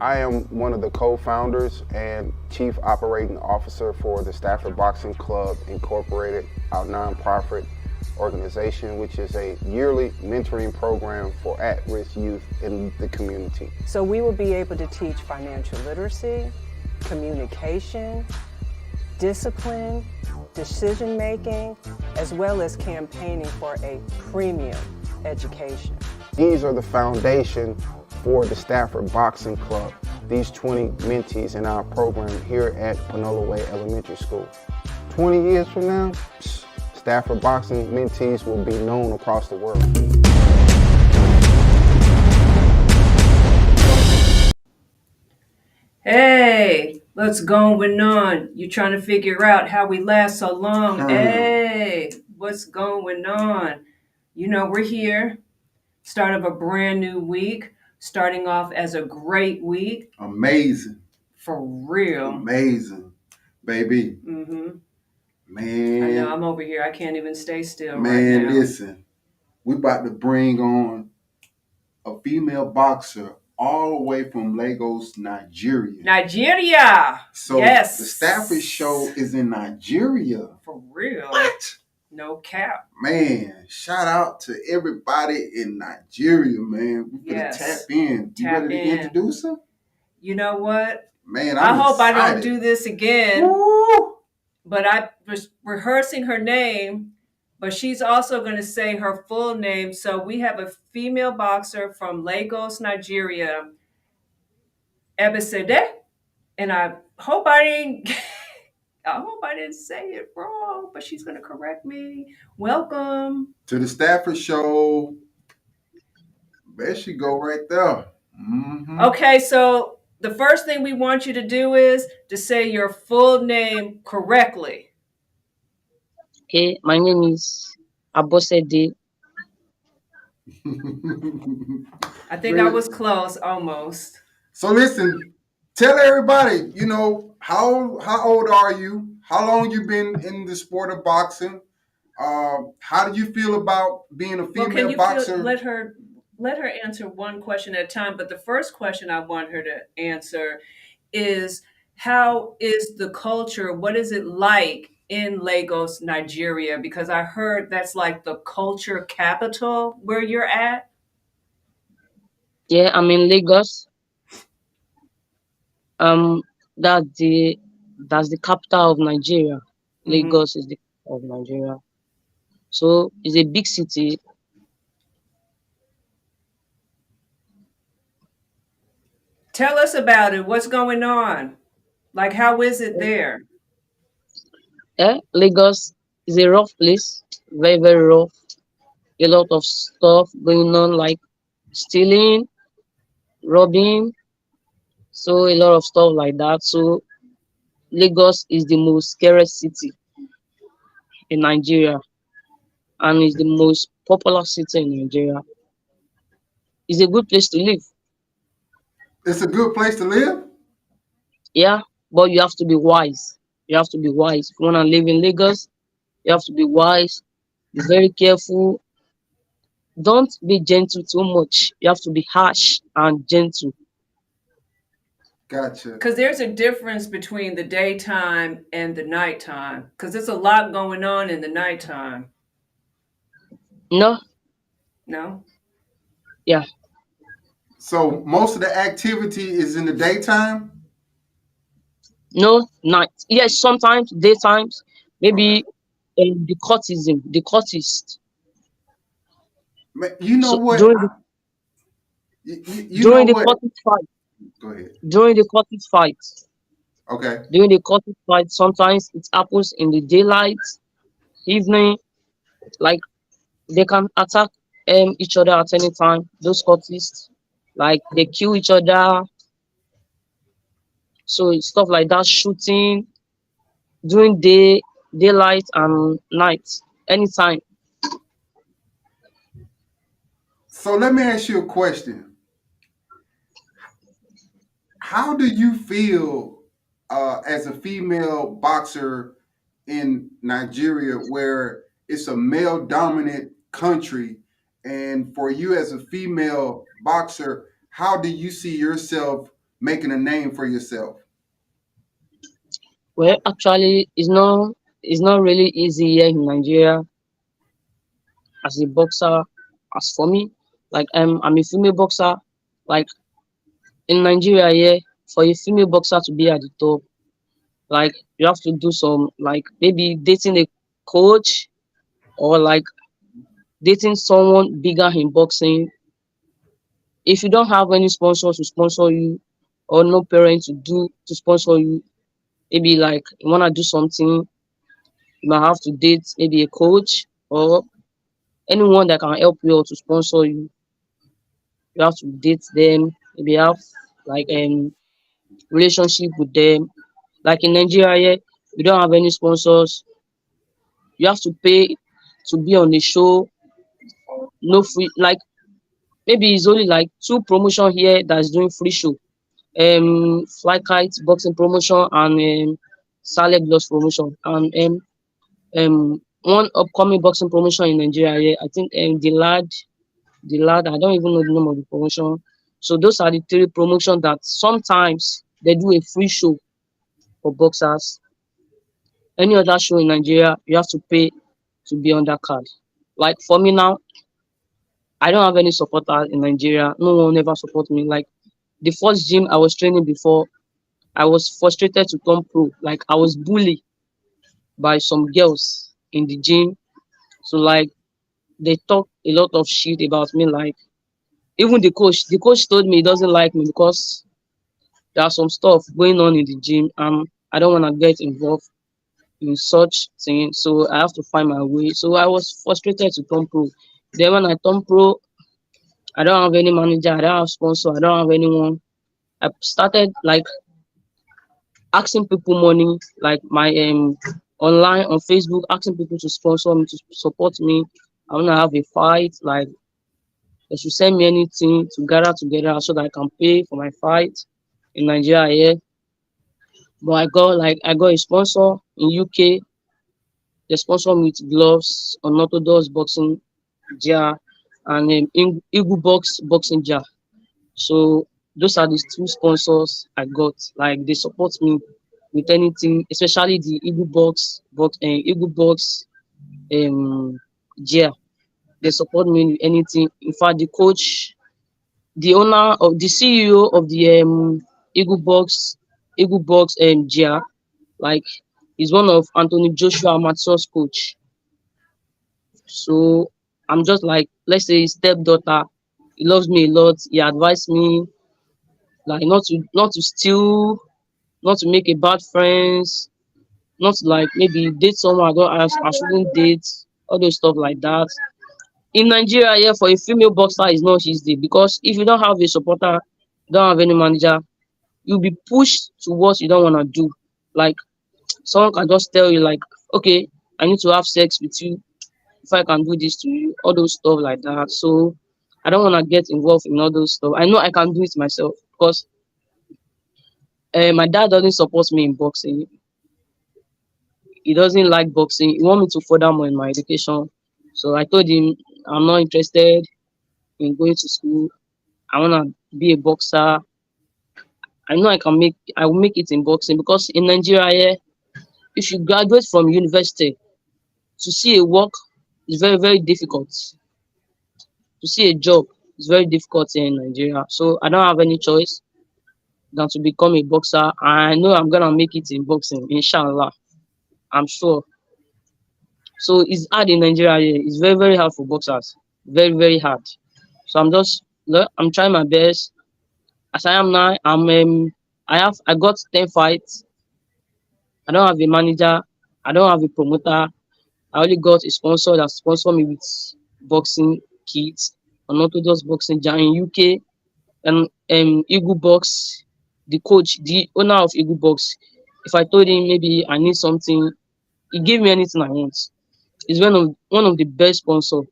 I am one of the co-founders and chief operating officer for the Stafford Boxing Club Incorporated, our nonprofit organization, which is a yearly mentoring program for at-risk youth in the community. So we will be able to teach financial literacy, communication, discipline, decision making, as well as campaigning for a premium education. These are the foundation for the Stafford Boxing Club, these 20 mentees in our program here at Panola Way Elementary School. 20 years from now, Stafford Boxing mentees will be known across the world. Hey, what's going on? You trying to figure out how we last so long? Hmm. Hey, what's going on? You know, we're here, start of a brand new week, starting off as a great week Amazing. for real. Amazing. Baby. Mm-hmm. I Man. know I'm over here. I can't even stay still Man, right now. listen. We about to bring on a female boxer all the way from Lagos, Nigeria. Nigeria, So yes. the Stafford show is in Nigeria. for real. What? No cap. Man, shout out to everybody in Nigeria, man. We're Yes. Gonna tap in. You Tap ready to in. introduce her? You know what? Man, i I'm hope I don't do this again. Woo! but I was rehearsing her name, but she's also going to say her full name. So we have a female boxer from Lagos, Nigeria, Ebisede, and I hope I didn't. I hope I didn't say it wrong, but she's going to correct me. Welcome. to the Stafford show. There she go right there. hmm Okay, so the first thing we want you to do is to say your full name correctly. Okay, my name is Abosede. I think I was close, almost. so listen, tell everybody, you know, how how old are you? How long you been in the sport of boxing? Uh, how do you feel about being a Well, can female you boxer? feel, let her let her answer one question at a time? But the first question I want her to answer is how is the culture? What is it like in Lagos, Nigeria? Because I heard that's like the culture capital where you're at. Yeah, I'm in Lagos. Um, that's the that's the capital of Nigeria. Mhm. Lagos is the capital of Nigeria. So it's a big city. Tell us about it. What's going on? Like, how is it there? Eh, Lagos is a rough place, very very rough. A lot of stuff going on, like stealing, robbing, so a lot of stuff like that. So Lagos is the most scariest city in Nigeria, and is the most popular city in Nigeria. It's a good place to live, it's a good place to live. yeah, but you have to be wise. You have to be wise. If you wanna live in Lagos, you have to be wise. Be very careful. Don't be gentle too much. You have to be harsh and gentle. Gotcha. Because there's a difference between the daytime and the nighttime. Because there's a lot going on in the nighttime. No, No? Yeah. So most of the activity is in the daytime. no night. Yes, sometimes daytimes, maybe um, the cultism, the cultist. Ma- You know So what? during the You, you, you during know the what? cultist fight, Go ahead. during the cultist fight, Okay. during the cultist fight, sometimes it happens in the daylight, evening, like they can attack um each other at any time. Those cultists, like they kill each other. So stuff like that, shooting during day, daylight and night, anytime. So let me ask you a question. How do you feel uh, as a female boxer in Nigeria, where it's a male dominant country, and for you as a female boxer, how do you see yourself making a name for yourself? Well, actually, it's not it's not really easy here in Nigeria as a boxer. As for me, like I'm I'm a female boxer. Like in Nigeria, yeah, for a female boxer to be at the top, like you have to do some like maybe dating a coach or like dating someone bigger in boxing. If you don't have any sponsors to sponsor you or no parent to do to sponsor you, maybe like you wanna do something, you might have to date maybe a coach or anyone that can help you or to sponsor you. You have to date them, maybe have like um relationship with them. Like in Nigeria, yeah, we don't have any sponsors. You have to pay to be on the show. No free like maybe it's only like two promotion here that's doing free show. Um Fly Kite boxing promotion and um Saleh promotion and um um one upcoming boxing promotion in Nigeria here. I think um the lad the lad I don't even know the name of the promotion. So those are the three promotions that sometimes they do a free show for boxers. Any other show in Nigeria, you have to pay to be on that card. Like for me now, I don't have any supporters in Nigeria. No one ever support me. Like the first gym I was training before, I was frustrated to come pro. Like I was bullied by some girls in the gym. So like they talk a lot of shit about me. Like even the coach, the coach told me he doesn't like me because there's some stuff going on in the gym and I don't want to get involved in such thing. So I have to find my way. So I was frustrated to turn pro. Then when I turn pro, I don't have any manager, I don't have sponsor, I don't have anyone. I started like asking people money, like my um online on Facebook, asking people to sponsor me, to support me. I wanna have a fight, like they should send me anything to gather together so that I can pay for my fight in Nigeria here. But I got like I got a sponsor in UK. They sponsor me with gloves, on unorthodox boxing jar, and um, Eagle Box boxing jar. So those are the two sponsors I got. Like they support me with anything, especially the Eagle Box box and Eagle Box um jar. They support me with anything. In fact, the coach, the owner of the CEO of the um Eagle Box Eagle Box um like he's one of Anthony Joshua Matsu's coach. So I'm just like, let's say his stepdaughter. He loves me a lot. He advised me like not to not to steal, not to make a bad friends, not to like maybe date someone I don't I, I shouldn't date, all those stuff like that. In Nigeria, yeah, for a female boxer is not easy because if you don't have a supporter, don't have any manager, you'll be pushed to what you don't want to do. Like someone can just tell you, like, okay, I need to have sex with you if I can do this to you, all those stuff like that. So I don't want to get involved in all those stuff. I know I can do it myself because uh, my dad doesn't support me in boxing. He doesn't like boxing. He want me to further more in my education. So I told him I'm not interested in going to school. I want to be a boxer. I know I can make I will make it in boxing because in Nigeria, yeah, if you graduate from university to see a work is very very difficult. To see a job is very difficult in Nigeria. So I don't have any choice than to become a boxer. I know I'm gonna make it in boxing, inshallah. I'm sure. So it's hard in Nigeria. It's very very hard for boxers. Very very hard. So I'm just I'm trying my best. As I am now, I'm um, I have I got ten fights. I don't have a manager. I don't have a promoter. I only got a sponsor that sponsor me with boxing kits, unorthodox boxing jar in UK, and um Eagle Box, the coach, the owner of Eagle Box. If I told him maybe I need something, he gave me anything I want. He's one of one of the best sponsor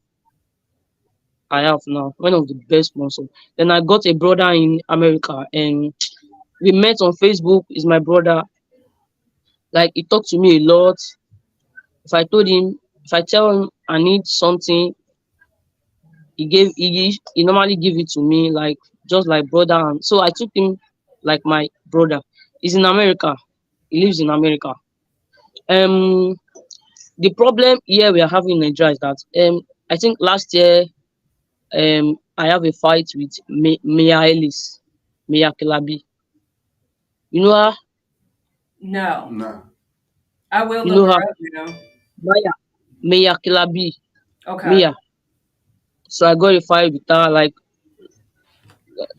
I have now. One of the best sponsor. Then I got a brother in America, and we met on Facebook. Is my brother. Like he talked to me a lot. If I told him, if I tell him I need something, he gave he he normally give it to me like just like brother. And so I took him like my brother. He's in America. He lives in America. Um, the problem here we are having in Nigeria is that um, I think last year um, I have a fight with Mi- Mia Ellis, Mia Kilabi. You know her? No, No. I will You look know her up. You know. Maya, Mia Kilabi, Okay. Mia. So I got a fight with her like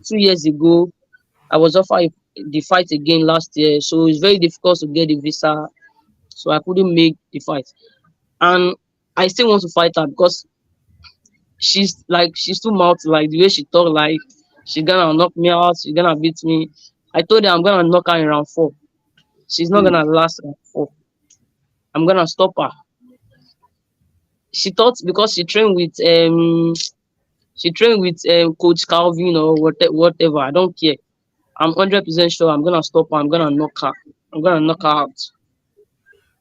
two years ago. I was offered the fight again last year, so it's very difficult to get the visa. So I couldn't make the fight, and I still want to fight her because she's like she's too mouth like the way she talk like she's gonna knock me out, she's gonna beat me. I told her I'm gonna knock her in round four. She's not Hmm. gonna last round four. I'm gonna stop her. She thought because she trained with um she trained with um, Coach Calvin or whatever, whatever. I don't care. I'm hundred percent sure I'm gonna stop her. I'm gonna knock her. I'm gonna knock her out.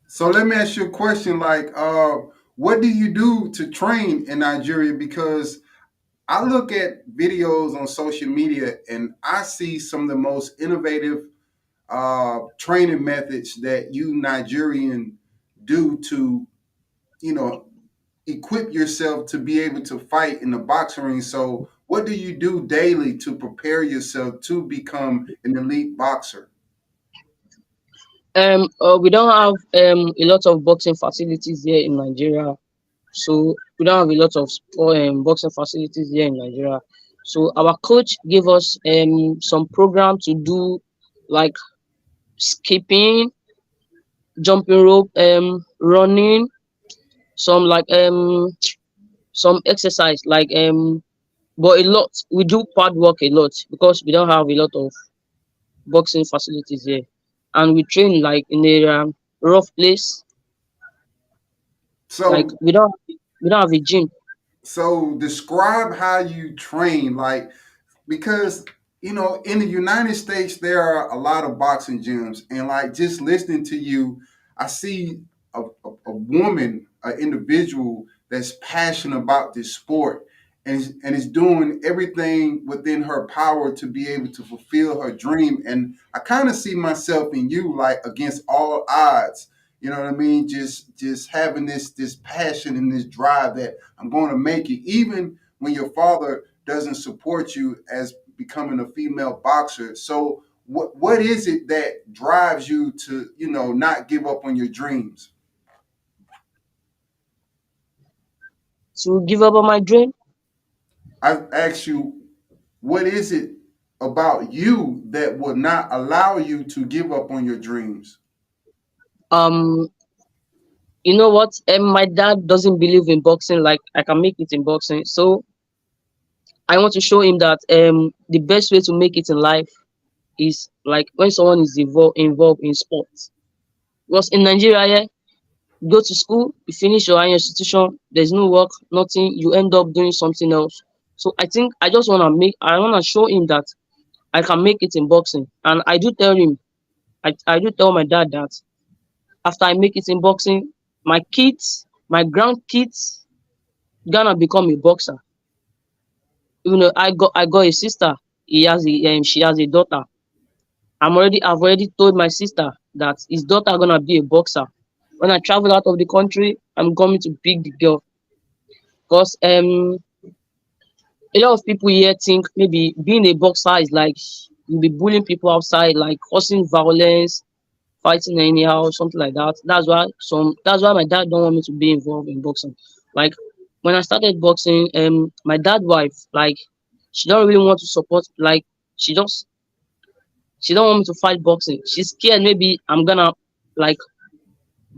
So let me ask you a question like uh what do you do to train in Nigeria because I look at videos on social media and I see some of the most innovative uh training methods that you Nigerian do to you know equip yourself to be able to fight in the boxing ring. So what do you do daily to prepare yourself to become an elite boxer? Um, uh, we don't have um a lot of boxing facilities here in Nigeria, so we don't have a lot of um, boxing facilities here in Nigeria. So our coach gave us um some program to do, like skipping, jumping rope, um, running, some like um some exercise like um, but a lot we do pad work a lot because we don't have a lot of boxing facilities here, and we train like in a um, rough place. So Like we don't we don't have a gym. So describe how you train, like because you know in the United States there are a lot of boxing gyms, and like just listening to you, I see a, a, a woman, an individual that's passionate about this sport, and is- and is doing everything within her power to be able to fulfill her dream. And I kind of see myself in you, like against all odds. You know what I mean? Just just having this this passion and this drive that I'm going to make it, even when your father doesn't support you as becoming a female boxer. So, what what is it that drives you to, you know, not give up on your dreams? To give up on my dream, I asked you, what is it about you that will not allow you to give up on your dreams? um, you know what? Um, my dad doesn't believe in boxing. Like I can make it in boxing, so I want to show him that um the best way to make it in life is like when someone is involved involved in sports. Because in Nigeria, yeah, you go to school, you finish your higher institution, there's no work, nothing, you end up doing something else. So I think I just wanna make I wanna show him that I can make it in boxing. And I do tell him, I, I do tell my dad that after I make it in boxing, my kids, my grandkids, gonna become a boxer. You know, I got I got a sister. He has a um, she has a daughter. I'm already I've already told my sister that his daughter gonna be a boxer. When I travel out of the country, I'm coming to pick the girl. Because um a lot of people here think maybe being a boxer is like you'll be bullying people outside, like causing violence, fighting anyhow, something like that. That's why some that's why my dad don't want me to be involved in boxing. Like when I started boxing, um my dad wife, like she don't really want to support like she just she don't want me to fight boxing. She's scared maybe I'm gonna like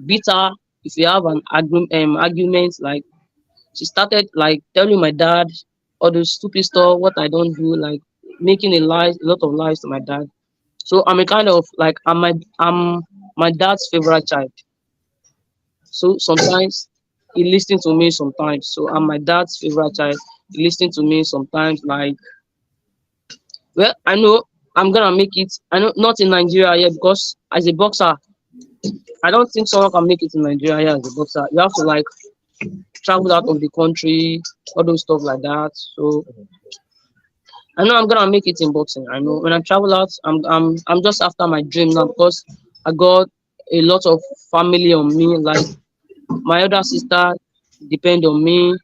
beat her if we have an argument um, argument like she started like telling my dad all those stupid stuff what I don't do, like making a lies a lot of lies to my dad. So I'm a kind of like I'm my I'm my dad's favorite child. So sometimes he listens to me sometimes. So I'm my dad's favorite child. He listens to me sometimes like well, I know I'm gonna make it. I know not in Nigeria yet because as a boxer, I don't think someone can make it in Nigeria as a boxer. You have to like travel out of the country, all those stuff like that. So I know I'm gonna make it in boxing. I know when I travel out, I'm I'm I'm just after my dream now because I got a lot of family on me. Like my elder sister depend on me.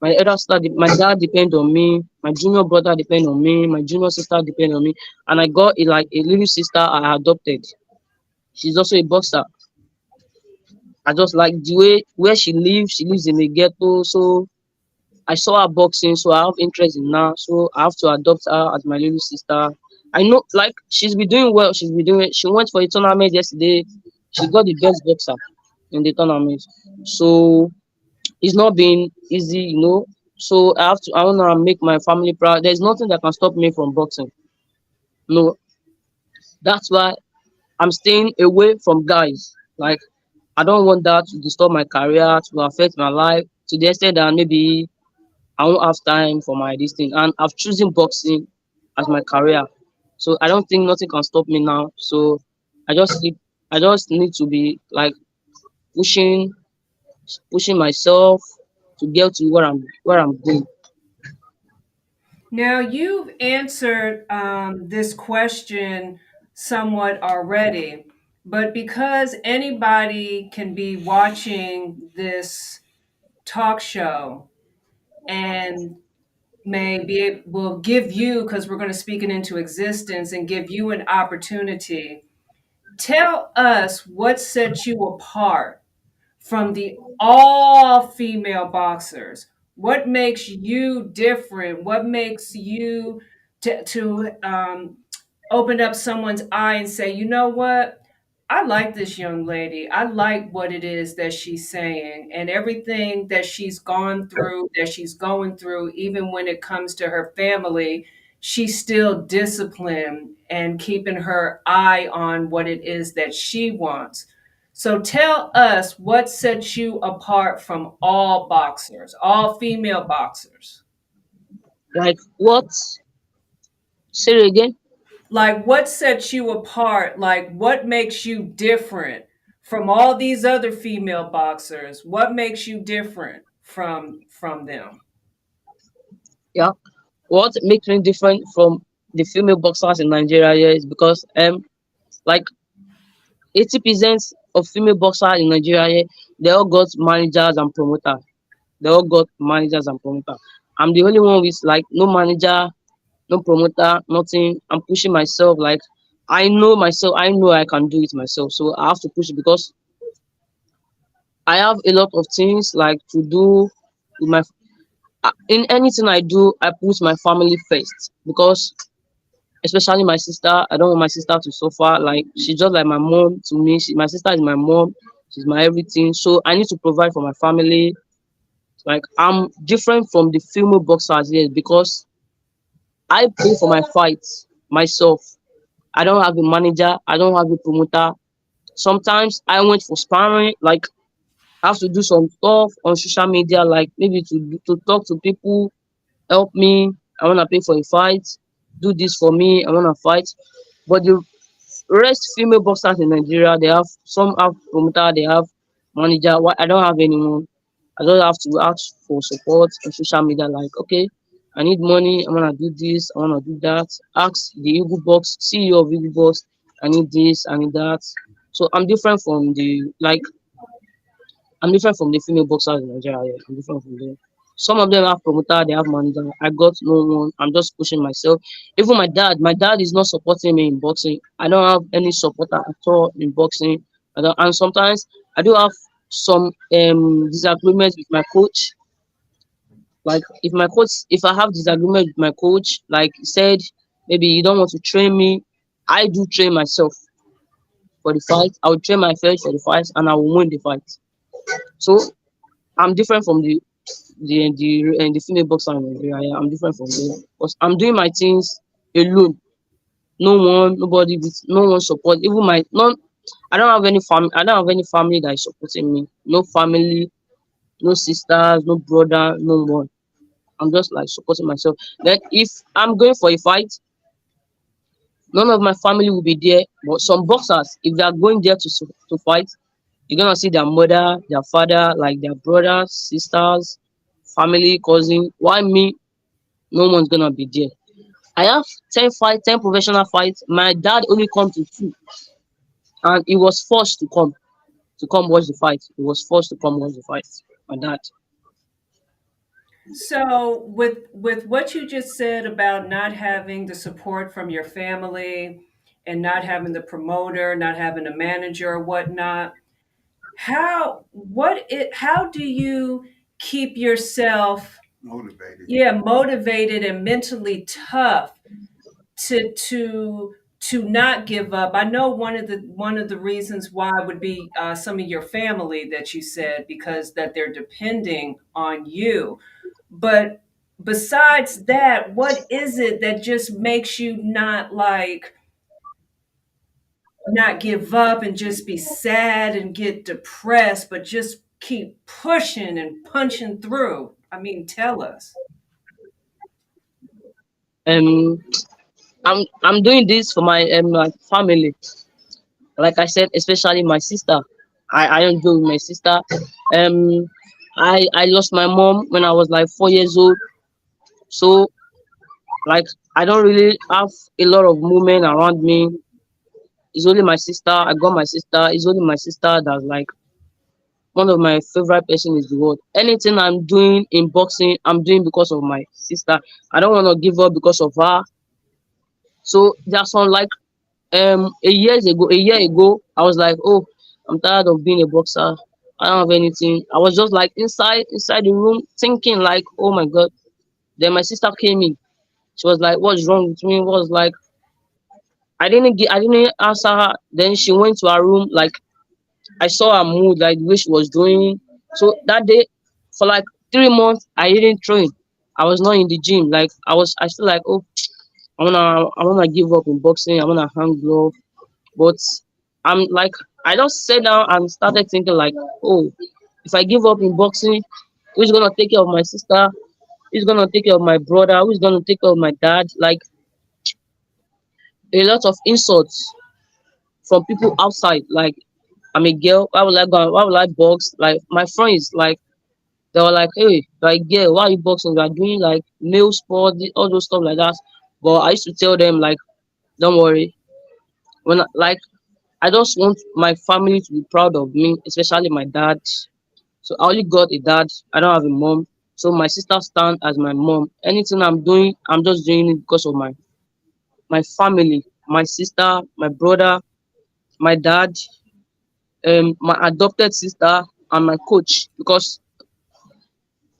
My elder sister, my dad depend on me. My junior brother depend on me. My junior sister depend on me. And I got a, like a little sister I adopted. She's also a boxer. I just like the way where she lives. She lives in the ghetto, so I saw her boxing, so I have interest in her. So I have to adopt her as my little sister. I know, like she's been doing well. She's been doing. She went for a tournament yesterday. She got the best boxer in the tournament. So it's not been easy, you know. So I have to. I wanna make my family proud. There's nothing that can stop me from boxing. No, that's why I'm staying away from guys. Like I don't want that to disturb my career, to affect my life to the extent that maybe I won't have time for my this thing. And I've chosen boxing as my career. So I don't think nothing can stop me now. So I just need I just need to be like pushing pushing myself to get to where I'm where I'm going. Now, you've answered um, this question somewhat already, but because anybody can be watching this talk show and may be will give you because we're going to speak it into existence and give you an opportunity tell us what sets you apart from the all female boxers. What makes you different? What makes you to, to um, open up someone's eye and say you know what I like this young lady. I like what it is that she's saying and everything that she's gone through, that she's going through, even when it comes to her family, she's still disciplined and keeping her eye on what it is that she wants. So tell us what sets you apart from all boxers, all female boxers. Like what? Say it again. Like what sets you apart like what makes you different from all these other female boxers what makes you different from from them Yeah. What makes me different from the female boxers in Nigeria is because um like 80% of female boxers in Nigeria here, they all got managers and promoters. They all got managers and promoters. I'm the only one with like no manager, no promoter, nothing. I'm pushing myself. Like I know myself. I know I can do it myself. So I have to push because I have a lot of things like to do with my. uh, In anything I do, I put my family first because especially my sister. I don't want my sister to suffer. Like she's just like my mom to me. She, my sister is my mom. She's my everything. So I need to provide for my family. Like I'm different from the female boxers here because I pay for my fights myself. I don't have a manager. I don't have a promoter. Sometimes I went for sparring. Like I have to do some stuff on social media, like maybe to to talk to people, help me. I wanna pay for a fight. Do this for me. I wanna fight. But the rest female boxers in Nigeria, they have some have promoter, they have manager. I don't have anyone. I don't have to ask for support on social media. Like, okay, I need money. I wanna do this. I wanna do that. Ask the Eagle Box CEO of Eagle Box. I need this. I need that. So I'm different from the like. I'm different from the female boxers in Nigeria. yeah, I'm different from them. Some of them have promoter, they have manager. I got no one. I'm just pushing myself. Even my dad, my dad is not supporting me in boxing. I don't have any supporter at all in boxing. And sometimes I do have some um disagreements with my coach. Like if my coach, if I have disagreement with my coach, like he said, maybe you don't want to train me, I do train myself for the fight. I will train myself for the fight, and I will win the fight. So I'm different from the the the the female boxer in Nigeria. I'm different from them because I'm doing my things alone. No one, nobody with no one support. Even my non, I don't have any family. I don't have any family that is supporting me. No family, no sisters, no brother, no one. I'm just like supporting myself. Then if I'm going for a fight, none of my family will be there. But some boxers, if they are going there to to fight, you're gonna see their mother, their father, like their brothers, sisters, family, cousin. Why me? No one's gonna be there. I have 10 fights, 10 professional fights. My dad only come to two. And he was forced to come to come watch the fight. He was forced to come watch the fight. My dad. So with with what you just said about not having the support from your family and not having the promoter, not having a manager or whatnot, how what it how do you keep yourself Motivated. yeah motivated and mentally tough to to to not give up. I know one of the one of the reasons why would be uh, some of your family that you said because that they're depending on you. But besides that what is it that just makes you not like not give up and just be sad and get depressed but just keep pushing and punching through? I mean tell us. Um I'm I'm doing this for my um my family. Like I said, especially my sister. I, I don't do with my sister. Um I I lost my mom when I was like four years old. So like I don't really have a lot of movement around me. It's only my sister. I got my sister. It's only my sister that's like one of my favorite person is the world. Anything I'm doing in boxing, I'm doing because of my sister. I don't want to give up because of her. So that's some like um a years ago, a year ago, I was like, oh, I'm tired of being a boxer. I don't have anything. I was just like inside inside the room thinking like, oh my god. Then my sister came in. She was like, what's wrong with me? Was like I didn't get I didn't answer her. Then she went to her room like I saw her mood, like way she was doing. So that day, for like three months, I didn't train. I was not in the gym. Like I was, I feel like, oh, I wanna, I wanna give up in boxing. I wanna hang glove, but I'm like, I just sat down and started thinking like, oh, if I give up in boxing, who's gonna take care of my sister? Who's gonna take care of my brother? Who's gonna take care of my dad? Like a lot of insults from people outside. Like I'm a girl. Why would I go? Why would I box? Like my friends, like they were like, "Hey, like girl, why you boxing? You are doing like male sport, all those stuff like that." But I used to tell them like, "Don't worry. When I, like I just want my family to be proud of me, especially my dad. So I only got a dad. I don't have a mom. So my sister stand as my mom. Anything I'm doing, I'm just doing it because of my my family, my sister, my brother, my dad, um, my adopted sister, and my coach. Because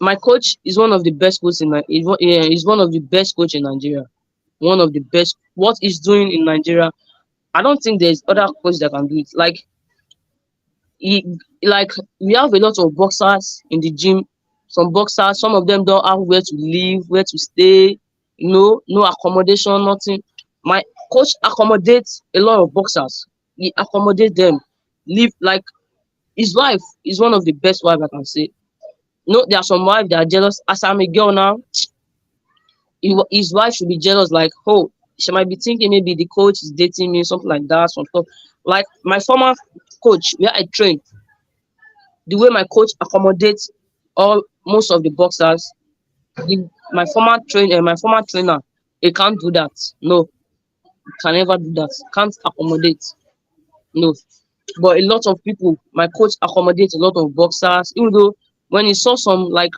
my coach is one of the best coaches in Ni- yeah, one of the best coach in Nigeria. One of the best. What he's doing in Nigeria, I don't think there's other coach that can do it. Like he, like we have a lot of boxers in the gym. Some boxers, some of them don't have where to live, where to stay. You know, no accommodation, nothing. My coach accommodates a lot of boxers. He accommodates them. Live like his wife is one of the best wife I can say. No, there are some wives that are jealous. As I'm a girl now, his wife should be jealous. Like, oh, she might be thinking maybe the coach is dating me, something like that, stuff. Like my former coach, where I trained, the way my coach accommodates all most of the boxers, my former trainer, eh, my former trainer, he can't do that. No, can never do that. Can't accommodate. No. But a lot of people, my coach accommodates a lot of boxers, even though when he saw some like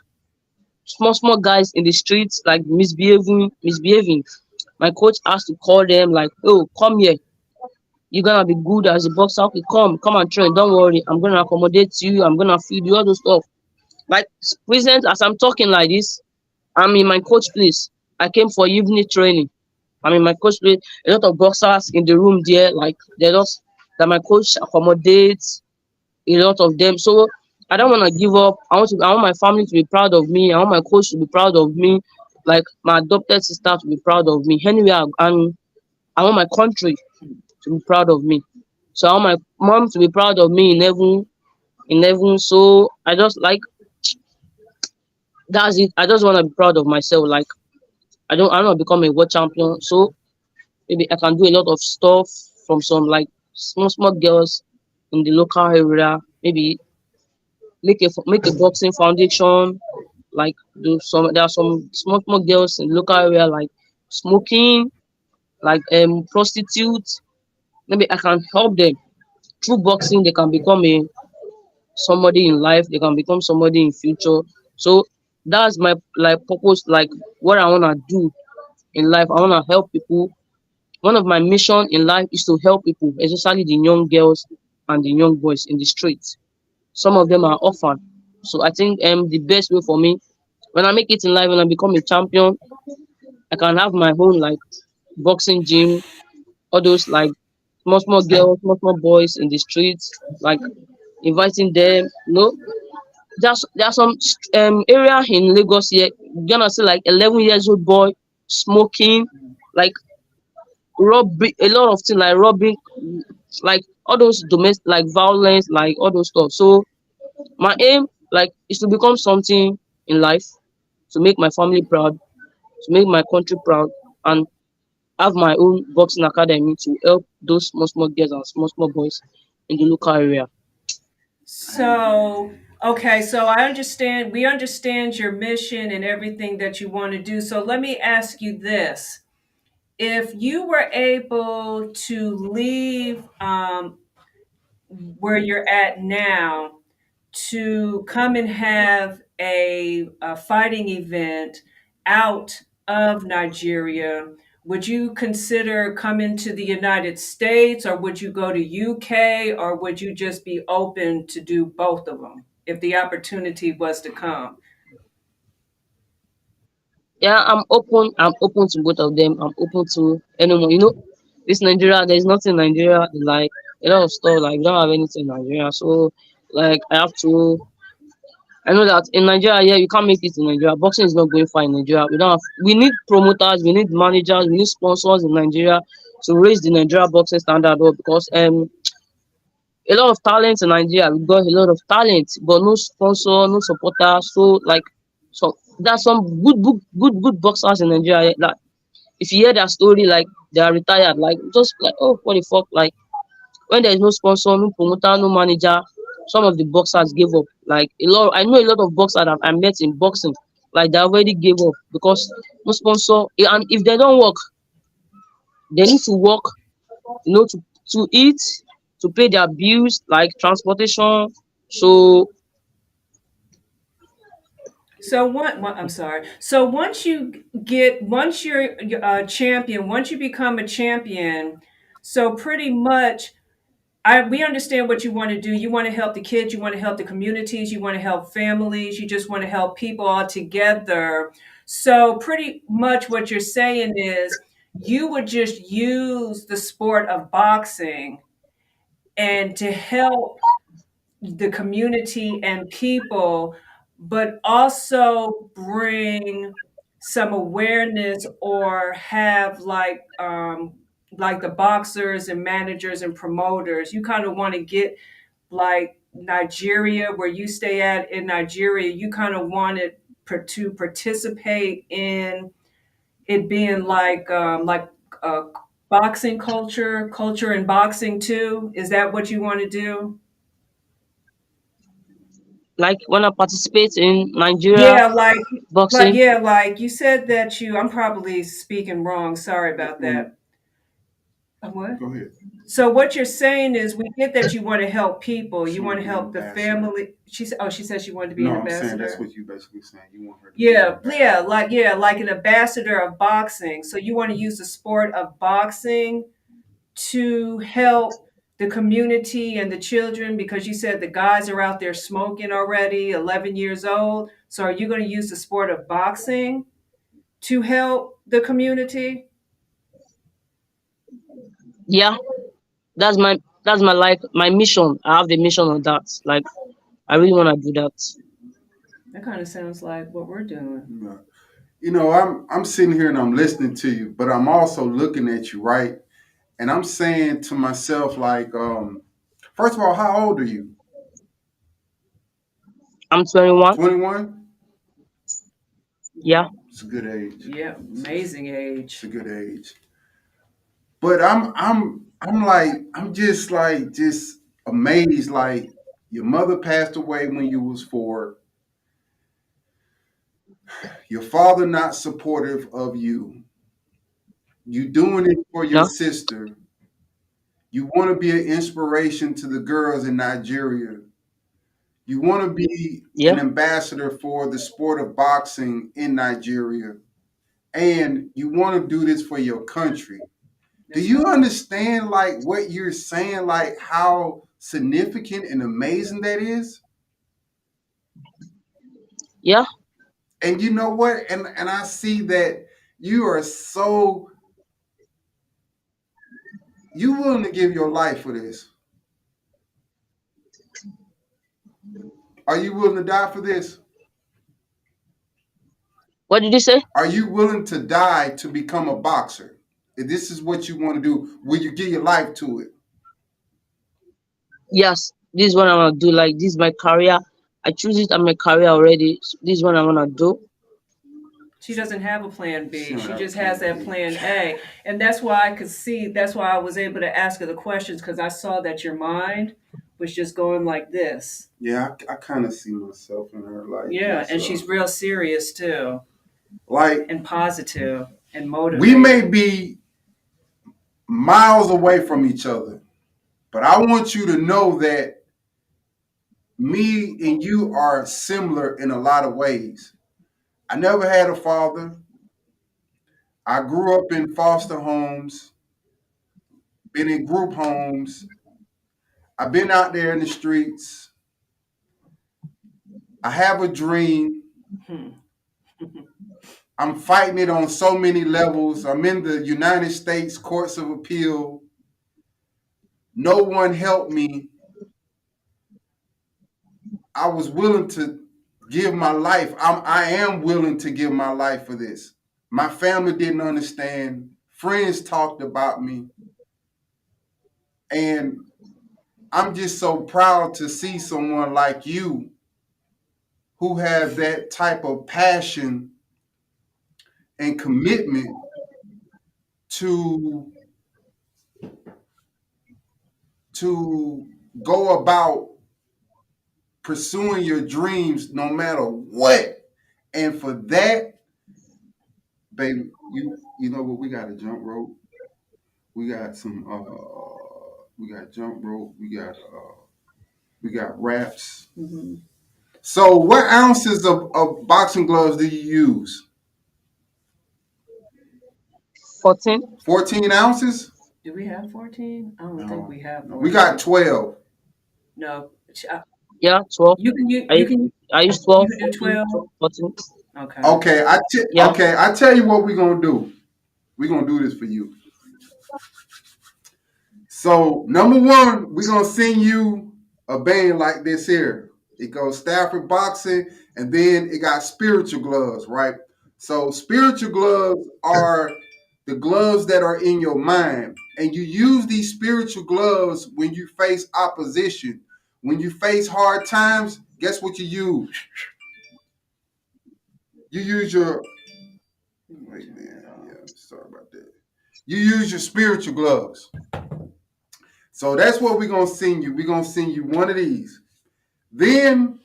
small, small guys in the streets like misbehaving, misbehaving, my coach has to call them like, oh, come here. You're gonna be good as a boxer. Okay, come, come and train. Don't worry. I'm gonna accommodate you. I'm gonna feed you all those stuff. Like present as I'm talking like this, I'm in my coach place. I came for evening training. I'm in my coach place. A lot of boxers in the room there, like they're just that my coach accommodates a lot of them. So I don't want to give up. I want to. I want my family to be proud of me. I want my coach to be proud of me. Like my adopted sister to be proud of me. Anywhere I, and I want my country to be proud of me. So I want my mom to be proud of me in heaven. In heaven. So I just like that's it. I just want to be proud of myself. Like I don't. I want to become a world champion. So maybe I can do a lot of stuff from some like small small girls in the local area. Maybe make a make a boxing foundation. Like do some there are some small small girls in local area like smoking, like um prostitutes. Maybe I can help them through boxing. They can become a somebody in life. They can become somebody in future. So that's my like purpose. Like what I wanna do in life. I wanna help people. One of my mission in life is to help people, especially the young girls and the young boys in the streets. Some of them are orphan. So I think um the best way for me when I make it in life when I become a champion, I can have my own like boxing gym, all those like small small girls, small small boys in the streets, like inviting them. You know, there's there's some um area in Lagos here. You're gonna see like 11 years old boy smoking, like robbing a lot of things like robbing, like all those domestic like violence, like all those stuff. So my aim like is to become something in life, to make my family proud, to make my country proud, and have my own boxing academy to help those small small girls and small small boys in the local area. So, okay, so I understand, we understand your mission and everything that you want to do. So let me ask you this. If you were able to leave um, where you're at now to come and have a, a fighting event out of Nigeria, would you consider coming to the United States or would you go to UK or would you just be open to do both of them if the opportunity was to come? Yeah, I'm open. I'm open to both of them. I'm open to anyone. You know, this Nigeria, there's nothing Nigeria like a lot of stuff. Like we don't have anything in Nigeria, so like I have to. I know that in Nigeria, yeah, you can't make it in Nigeria. Boxing is not going far in Nigeria. We don't have. We need promoters. We need managers. We need sponsors in Nigeria to raise the Nigeria boxing standard up because um a lot of talent in Nigeria. We got a lot of talent, but no sponsor, no supporter. So like, so there's some good, good, good, good boxers in Nigeria. Like, if you hear their story, like they are retired, like just like oh, what the fuck, like when there is no sponsor, no promoter, no manager, some of the boxers gave up. Like a lot, I know a lot of boxers that I met in boxing, like they already gave up because no sponsor. Eh, and if they don't work, they need to work, you know, to to eat, to pay their bills, like transportation. So So one, I'm sorry. So once you get, once you're a champion, once you become a champion, so pretty much, I we understand what you want to do. You want to help the kids. You want to help the communities. You want to help families. You just want to help people all together. So pretty much, what you're saying is, you would just use the sport of boxing and to help the community and people, but also bring some awareness or have like um, like the boxers and managers and promoters. You kind of want to get like Nigeria, where you stay at in Nigeria. You kind of wanted per- to participate in it being like um, like uh, boxing culture, culture in boxing too. Is that what you want to do? Like when I participate in Nigeria Yeah, like, like, boxing, yeah, like you said that you, I'm probably speaking wrong. Sorry about Mm-hmm. that. Uh, What? Go ahead. So what you're saying is we get that you want to help people. She You want wanna to be an help the family. She said, oh, she said she wanted to be No, an I'm saying that's what you basically saying. You want her to Yeah, ambassador. yeah, like, yeah, like an ambassador of boxing. So you want to use the sport of boxing to help the community and the children because you said the guys are out there smoking already, 11 years old. So are you going to use the sport of boxing to help the community? yeah, that's my that's my like my mission. I have the mission on that. Like I really want to do that. That kind of sounds like what we're doing. You know, I'm I'm sitting here and I'm listening to you, but I'm also looking at you, right? And I'm saying to myself, like, um, first of all, how old are you? I'm 21. 21? Yeah, It's a good age. Yeah, amazing age. It's a good age. But I'm I'm I'm like I'm just like just amazed. Like your mother passed away when you was four. Your father not supportive of you. You doing it for your Yeah. sister. You want to be an inspiration to the girls in Nigeria. You want to be Yeah. an ambassador for the sport of boxing in Nigeria. And you want to do this for your country. Do you understand like what you're saying like how significant and amazing that is? Yeah. And you know what? And and I see that you are so you willing to give your life for this. Are you willing to die for this? What did you say? Are you willing to die to become a boxer? If this is what you want to do, will you give your life to it? Yes. This is what I wanna do. Like this is my career. I choose it as my career already. So this is what I wanna do. She doesn't have a plan B. She don't She have a just has plan that B. plan A. And that's why I could see, that's why I was able to ask her the questions because I saw that your mind was just going like this. Yeah, I, I kind of see myself in her like Yeah. And uh, she's real serious too, like and positive and motivated. we may be miles away from each other, but I want you to know that me and you are similar in a lot of ways. I never had a father. I grew up in foster homes, been in group homes. I've been out there in the streets. I have a dream. Hmm. I'm fighting it on so many levels. I'm in the United States Courts of Appeal. No one helped me. I was willing to give my life. I'm I am willing to give my life for this. My family didn't understand. Friends talked about me. And I'm just so proud to see someone like you who has that type of passion and commitment to to go about pursuing your dreams no matter what and for that baby you you know what we got a jump rope we got some uh we got jump rope we got uh we got wraps Mhm. so what ounces of, of boxing gloves do you use 14. 14 ounces Do we have 14? I don't No. think we have. we got 12 No. Uh, Yeah, 12. You can, you, I, you can, I use 12, you can do 14, 12? 14. okay. Okay, I t- Yeah. okay, I tell you what we're gonna do. We're gonna do this for you. So number one, we're gonna send you a band like this here. It goes Stafford boxing, and then it got spiritual gloves, right? So spiritual gloves are the gloves that are in your mind, and you use these spiritual gloves when you face opposition. When you face hard times, guess what you use? You use your Wait, man. Yeah, sorry about that. You use your spiritual gloves. So that's what we're gonna send you. We're gonna send you one of these. Then,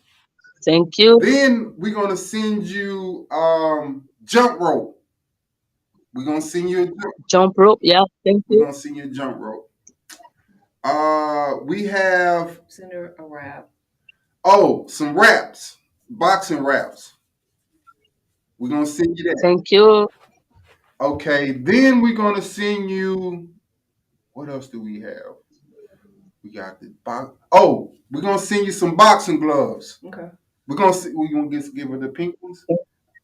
Thank you. then we're gonna send you um jump rope. We're gonna send you a jump, Jump rope. Yeah, thank you. we're gonna send you a jump rope. Uh we have Send her a wrap. oh some wraps, boxing wraps. We're gonna send you that. Thank you. Okay, then we're gonna send you. What else do we have? We got the box. Oh, we're gonna send you some boxing gloves. Okay. We're gonna see, we're gonna get give her the pink ones.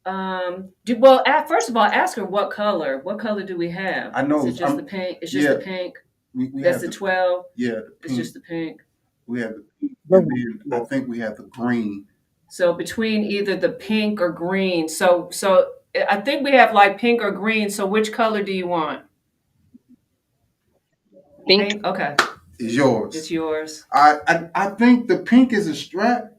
Um. Do, well, at, first of all, ask her what color. What color do we have? I know, Is it just I'm- the pink? It's just yeah. the pink. We, we That's the the, twelve. yeah, the It's pink. just the pink. we have the pink, and then I think we have the green. So between either the pink or green. So so I think we have like pink or green. So which color do you want? Pink. Okay, Is yours. it's yours. I, I I think the pink is a strap.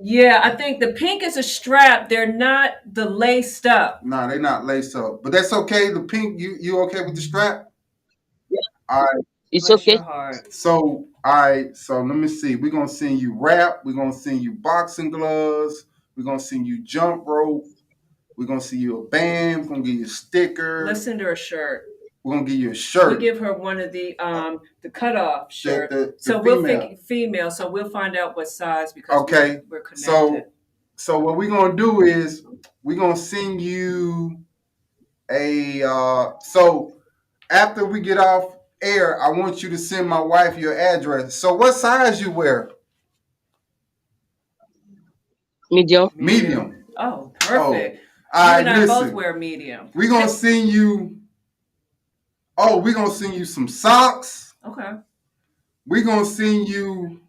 Yeah, I think the pink is a strap. They're not the laced up. No, they're not laced up, but that's okay. The pink, you you okay with the strap? All right. It's Bless okay. your. So, all right. So let me see. We're gonna send you rap. We're gonna send you boxing gloves. We're gonna send you jump rope. We're gonna see you a band. We're gonna give you a sticker. Let's send her a shirt. We're gonna give you a shirt. We'll give her one of the um the cutoff The- shirt. the- the so we'll female. think female. So we'll find out what size because Okay, we're, we're connected. So, so what we're gonna do is we're gonna send you a. Uh, so after we get off air, I want you to send my wife your address. So what size you wear? Medium. Medium. oh, perfect. Oh, all you right, and I listen. both wear medium. We're gonna send you. Oh, we're gonna send you some socks. Okay. We're gonna send you.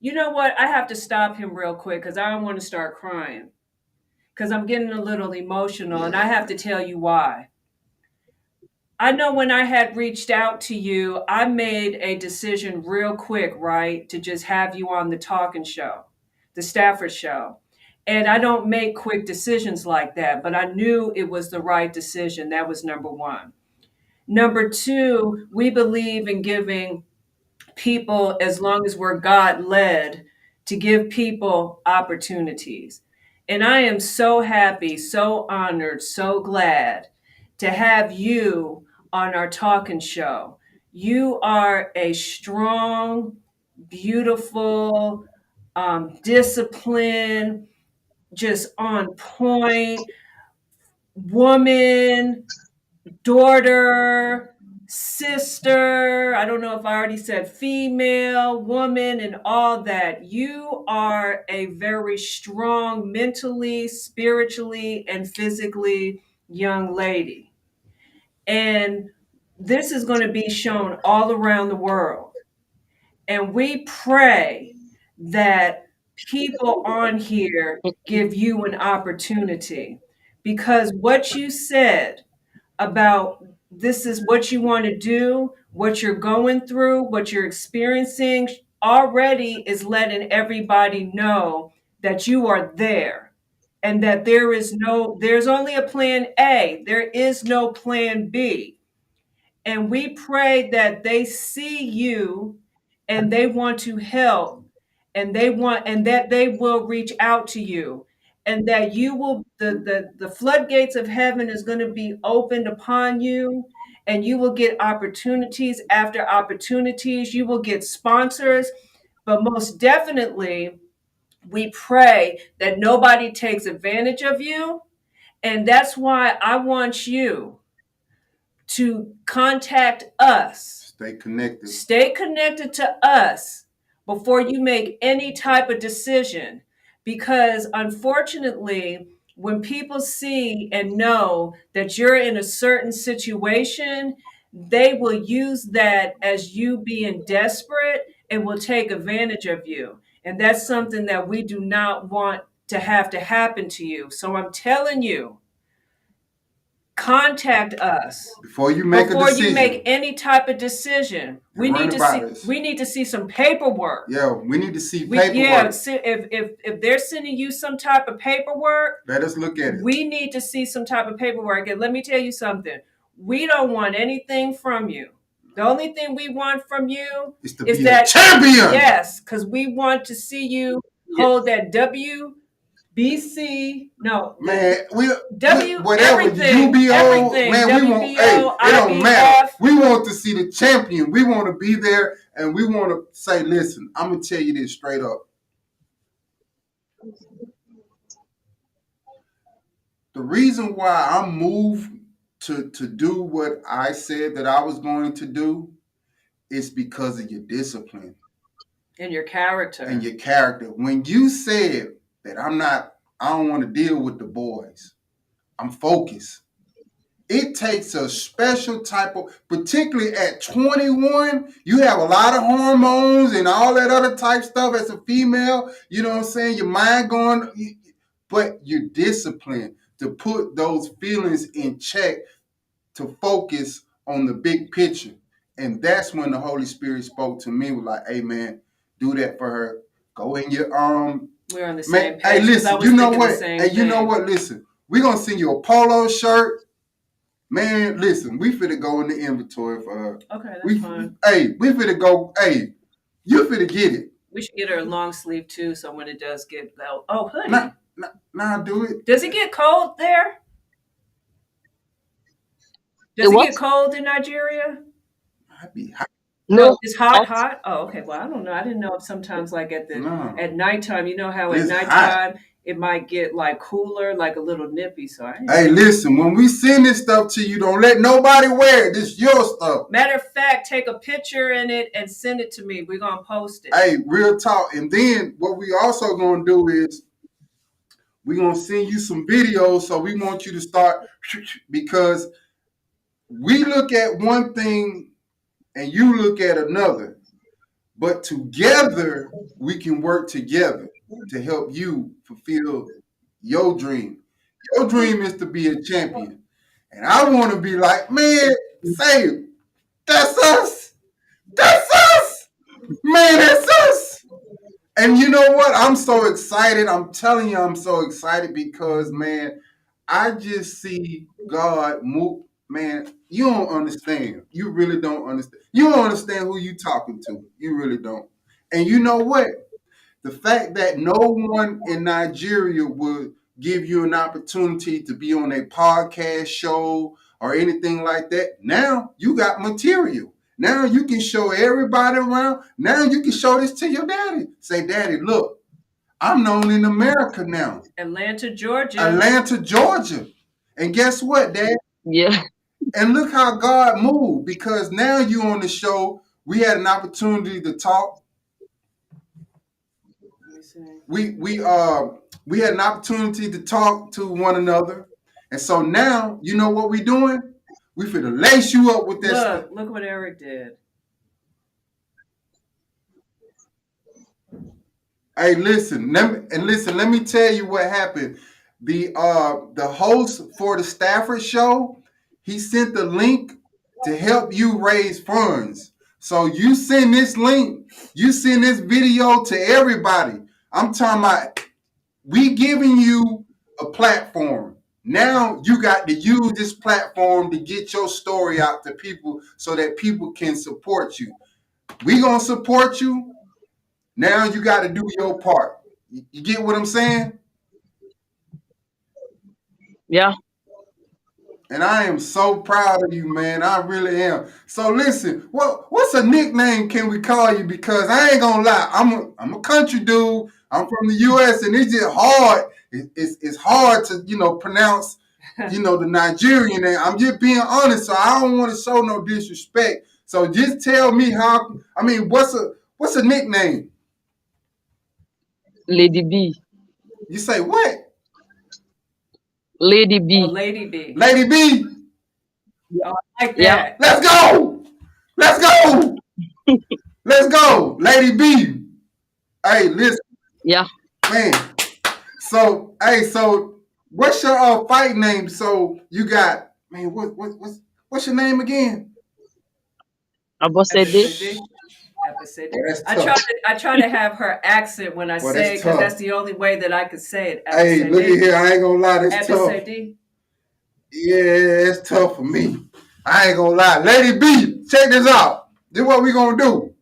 You know what? I have to stop him real quick because I don't want to start crying. Because I'm getting a little emotional and I have to tell you why. I know when I had reached out to you, I made a decision real quick, right? To just have you on the talking show, the Stafford show. And I don't make quick decisions like that, but I knew it was the right decision. That was number one. Number two, we believe in giving people, as long as we're God led, to give people opportunities. And I am so happy, so honored, so glad to have you on our talking show. You are a strong, beautiful, um, disciplined, just on point woman, daughter, sister. I don't know if I already said female, woman, and all that. You are a very strong, mentally, spiritually, and physically young lady. And this is going to be shown all around the world. And we pray that people on here give you an opportunity because what you said about this is what you want to do, what you're going through, what you're experiencing already is letting everybody know that you are there and that there is no there's only a plan A, there is no plan B. And we pray that they see you and they want to help and they want and that they will reach out to you and that you will the the, the floodgates of heaven is going to be opened upon you and you will get opportunities after opportunities you will get sponsors but most definitely we pray that nobody takes advantage of you and that's why i want you to contact us Stay connected. Stay connected to us before you make any type of decision because unfortunately, when people see and know that you're in a certain situation, they will use that as you being desperate and will take advantage of you. And that's something that we do not want to have to happen to you. So I'm telling you, contact us Before you make before a decision. Before you make any type of decision. We And run need to see this. we need to see some paperwork. yeah, we need to see We, paperwork. yeah, if, if if they're sending you some type of paperwork, Let us look at it. we need to see some type of paperwork. And let me tell you something: we don't want anything from you. The only thing we want from you, it's to is be that- a champion. yes, because we want to see you hold that WBC. No, Man, we W- whatever everything, UBO, everything, man, we want. WBO, Hey, it don't matter. We want to see the champion. We want to be there, and we want to say, "Listen, I'm gonna tell you this straight up. The reason why I'm moved to to do what I said that I was going to do is because of your discipline." and your character. and your character. When you said that I'm not, I don't want to deal with the boys, I'm focused. It takes a special type of, particularly at 21, you have a lot of hormones and all that other type stuff as a female. You know what I'm saying? Your mind going, but you're disciplined to put those feelings in check to focus on the big picture. And that's when the Holy Spirit spoke to me, was like, hey man, do that for her. Go in your um We're on the same man. page. Hey, listen, you know what? Hey, you know what? Listen, we're gonna send you a polo shirt. Man, listen, we finna go in the inventory for her. Okay, that's We fine. hey, we finna go, hey, you finna get it. We should get her a long sleeve too, so when it does get. Oh, hoodie. Nah. Now do it. Does it get cold there? Does It it what? get cold in Nigeria? I be hot. No, oh, It's hot, hot. hot. Oh, okay. Well, I don't know. I didn't know if sometimes, like at the No. at nighttime, you know how at It's hot. nighttime it might get like cooler, like a little nippy. So I. Hey, listen, when we send this stuff to you, don't let nobody wear it. This your stuff. Matter of fact, take a picture in it and send it to me. We're gonna post it. Hey, real talk. And then what we also gonna do is we gonna send you some videos. So we want you to start because we look at one thing and you look at another, but together we can work together to help you fulfill your dream. Your dream is to be a champion. And I want to be like, man, say. That's us. That's us. Man, that's us. And you know what? I'm so excited. I'm telling you, I'm so excited because, man, I just see God move. Man, you don't understand. You really don't understand. You don't understand who you talking to. You really don't. And you know what? The fact that no one in Nigeria would give you an opportunity to be on a podcast show or anything like that. Now you got material. Now you can show everybody around. Now you can show this to your daddy. Say, Daddy, look, I'm known in America now. Atlanta, Georgia. Atlanta, Georgia. And guess what, Dad? Yeah. And look how God moved because now you on the show. We had an opportunity to talk. Let me see. We we uh we had an opportunity to talk to one another. And so now you know what we're doing? We finna lace you up with this. Look, look what Eric did. Hey, listen, let me, and listen. Let me tell you what happened. The uh the host for the Stafford show, he sent the link to help you raise funds. So you send this link, you send this video to everybody. I'm talking about we giving you a platform. Now you got to use this platform to get your story out to people so that people can support you. We gonna support you. Now you got to do your part. You you get what I'm saying? Yeah. And I am so proud of you, man. I really am. So listen, what what's a nickname can we call you? Because I ain't gonna lie, I'm a I'm a country dude. I'm from the U.S. and it's just hard. It- it's it's hard to you know pronounce you know the Nigerian name. I'm just being honest, so I don't want to show no disrespect. So just tell me how. I mean, what's a what's a nickname? Lady B. You say what? Lady Oh, B. Lady B. Lady B. Like Yeah. that. Let's go. Let's go. Let's go. Lady B. Hey, listen, Yeah. man. So, hey, so what's your uh, fight name? So you got man, what what what's what's your name again? Abosede. Episode. I try to I try to have her accent when I Well, say it because that's the only way that I could say it. Hey, look at here. I ain't gonna lie, that's tough. Episode. Yeah, it's tough for me. I ain't gonna lie. Lady B, check this out. This what we gonna do.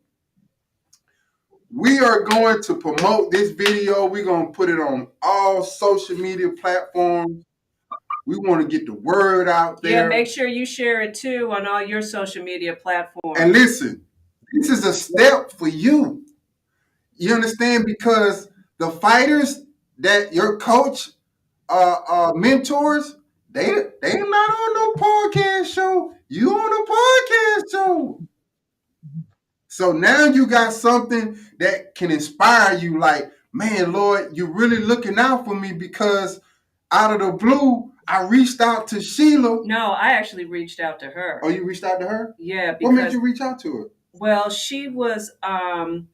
We are going to promote this video. We're gonna put it on all social media platforms. We want to get the word out there. Yeah, make sure you share it too on all your social media platforms. and listen, this is a step for you. You understand? Because the fighters that your coach uh, uh mentors, they they not on no podcast show. You on a podcast show. So now you got something that can inspire you, like, man, Lord, you're really looking out for me because out of the blue, I reached out to Sheila. no, I actually reached out to her. Oh, you reached out to her? Yeah, What made you reach out to her? Well, she was um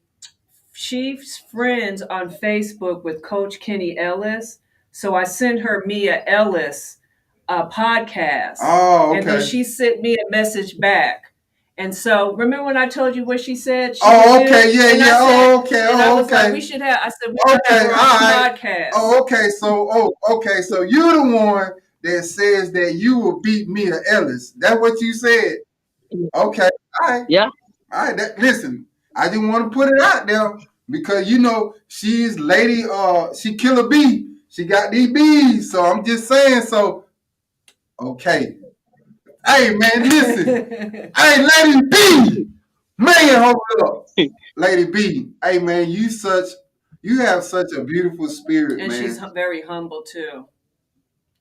she's friends on Facebook with Coach Kenny Ellis. So I sent her Mia Ellis a podcast. Oh, okay. And then she sent me a message back. And so remember when I told you what she said? She Oh, would do? okay, yeah, And I yeah. said- Oh, okay, and I oh, was like, okay. we should have. I said, we Okay, have her on all the right. podcast. Oh, okay. So, oh, okay. So you the one that says that you will beat Mia Ellis. That what you said? Okay. All right. Yeah. All right. That, listen, I didn't want to put it out there because you know she's Lady. Uh, she Killer bee. She got these bees. So I'm just saying. So okay. Hey man, listen. hey, Lady B. Man, hold up. Lady B. Hey man, you such you have such a beautiful spirit, and man. she's very humble too.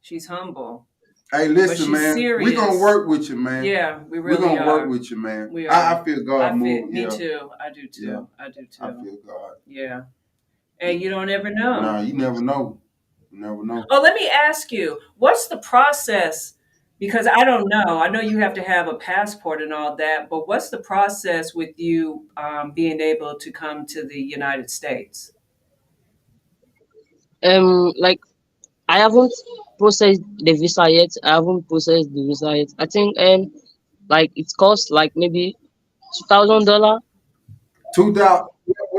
She's humble. Hey, she's listen, man. We serious. gonna work with you, man. Yeah, we We're really gonna are. work with you, man. We are. I feel God I move. feel, me yeah. too. I do too. Yeah. I do too. I feel God. Yeah. And you don't ever know. Nah, you never know. You never know. Oh, let me ask you, what's the process? Because I don't know. I know you have to have a passport and all that, but what's the process with you um, being able to come to the United States? Um, like I haven't processed the visa yet. I haven't processed the visa yet. I think um, like it costs like maybe two thousand dollar Two thousand.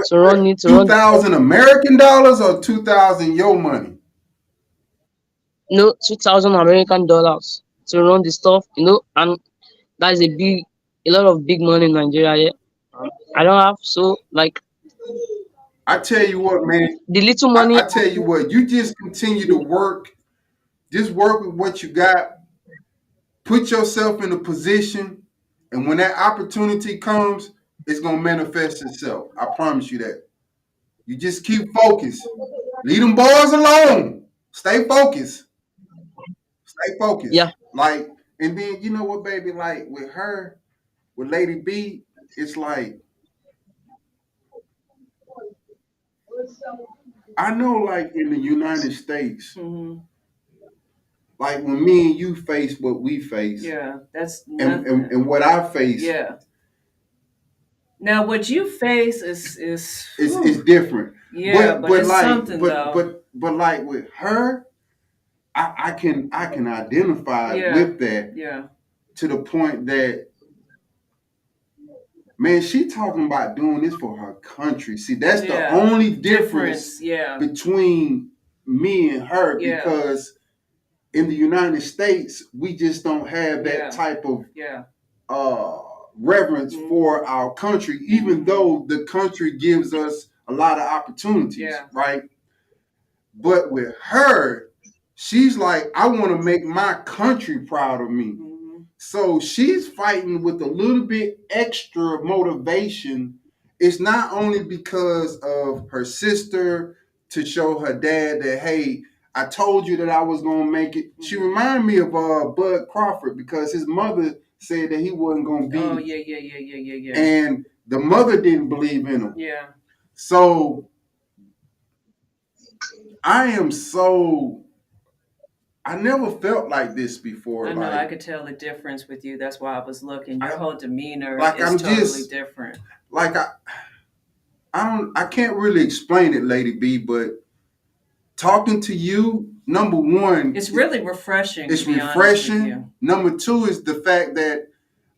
to run it. Two thousand American dollars or two thousand your money? no two thousand American dollars to run the stuff. You know, and that's a big, a lot of big money in Nigeria. Yeah, I don't have so like I tell you what, man. the little I, money. I tell you what. You just continue to work. Just work with what you got. Put yourself in a position, and when that opportunity comes, it's gonna manifest itself. I promise you that. You just keep focused. Leave them boys alone. Stay focused. Stay focused. Yeah. Like, and then you know what, baby? Like with her, with Lady B, it's like I know, like in the United States, hmm like when me and you face what we face, Yeah, that's and, nothing. and, and what I face, yeah. Now, what you face is is it's, whew, it's different. yeah, but, it's like, something but, though. but but like with her, I, I can I can identify Yeah. with that yeah, to the point that man, she talking about doing this for her country. See, that's Yeah. the only difference difference. Yeah, between me and her Yeah. because in the United States we just don't have that Yeah. type of yeah, uh reverence Mhm. for our country even though the country gives us a lot of opportunities Yeah. right but with her she's like i want to make my country proud of me hmm so she's fighting with a little bit extra motivation. It's not only because of her sister to show her dad that, hey, I told you that I was gonna make it. She reminded me of uh, Bud Crawford because his mother said that he wasn't gonna be, Oh yeah, yeah, yeah, yeah, yeah, yeah. and the mother didn't believe in him. yeah. So I am so. I never felt like this before. I know. like, I could tell the difference with you. That's why I was looking. Your I- whole demeanor like, is I'm totally just- different. like I I don't I can't really explain it, Lady B, but talking to you, number one, It's really refreshing. it's to be honest with refreshing. you. Number two is the fact that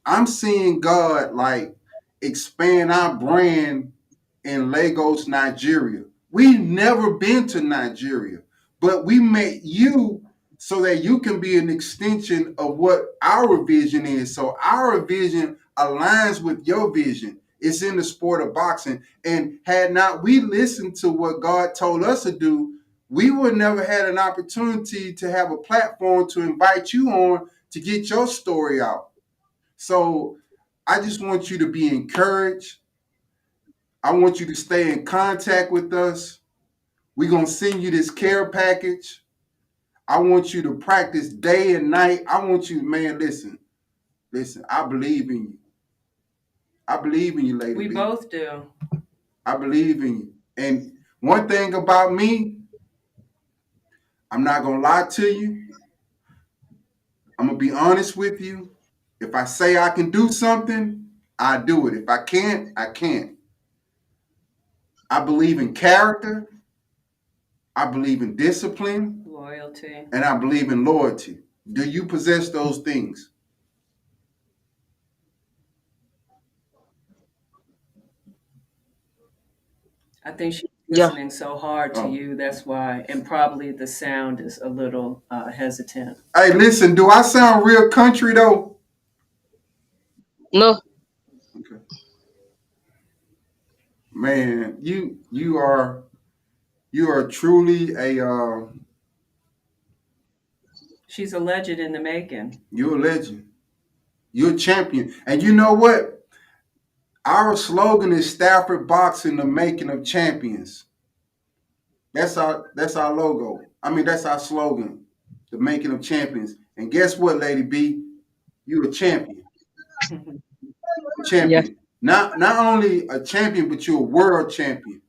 I'm seeing God like expand our brand in Lagos, Nigeria. We've never been to Nigeria, but we met you so that you can be an extension of what our vision is. So our vision aligns with your vision. It's in the sport of boxing. And had not we listened to what God told us to do, we would never had an opportunity to have a platform to invite you on to get your story out. So I just want you to be encouraged. I want you to stay in contact with us. We're going to send you this care package. I want you to practice day and night. I want you, man, listen. Listen, I believe in you. I believe in you, Lady We B. both do. I believe in you. And one thing about me, I'm not gonna lie to you. I'm gonna be honest with you. If I say I can do something, I do it. If I can't, I can't. I believe in character. I believe in discipline, Loyalty. and I believe in loyalty. Do you possess those things? I think she's Yeah. listening so hard to Oh. you. That's why, and probably the sound is a little uh, hesitant. Hey, listen, do I sound real country though? No, Okay. Man, you you are you are truly a uh, She's a legend in the making. You're a legend. You're a champion. And you know what? Our slogan is Stafford Boxing, the making of champions. That's our that's our logo. I mean, that's our slogan, the making of champions. And guess what, Lady B? You're a champion. Champion. Not not only a champion, but you're a world champion.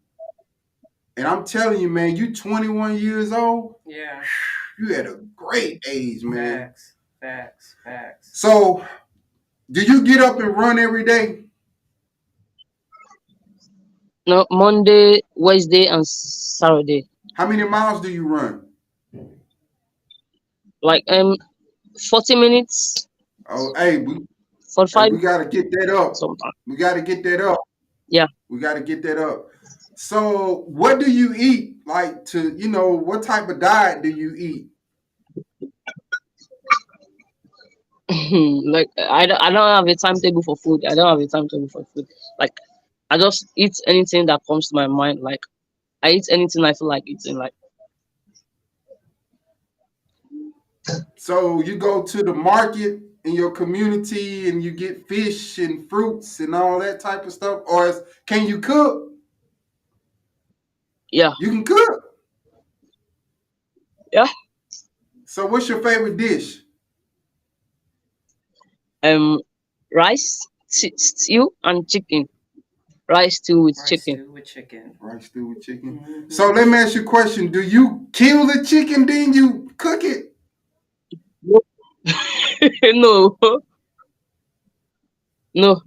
And I'm telling you, man, you 21 years old. yeah. You at a great age, man. Facts. Facts. Facts. So, do you get up and run every day? No, Monday, Wednesday, and Saturday. How many miles do you run? Like um, forty minutes, Oh, hey, we, hey, we gotta get that up. sometimes. We gotta get that up. Yeah. We gotta get that up. So, what do you eat? Like to, you know, what type of diet do you eat? like I don't, I don't have a timetable for food. I don't have a timetable for food. Like I just eat anything that comes to my mind. Like I eat anything I feel like eating. Like So you go to the market in your community and you get fish and fruits and all that type of stuff, or is, can you cook? yeah, You can cook. Yeah. So, what's your favorite dish? um, rice, stew, and chicken. Rice stew with Rice chicken. stew with chicken. Rice stew with chicken. Mhm. So let me ask you a question: Do you kill the chicken then you cook it? no, no.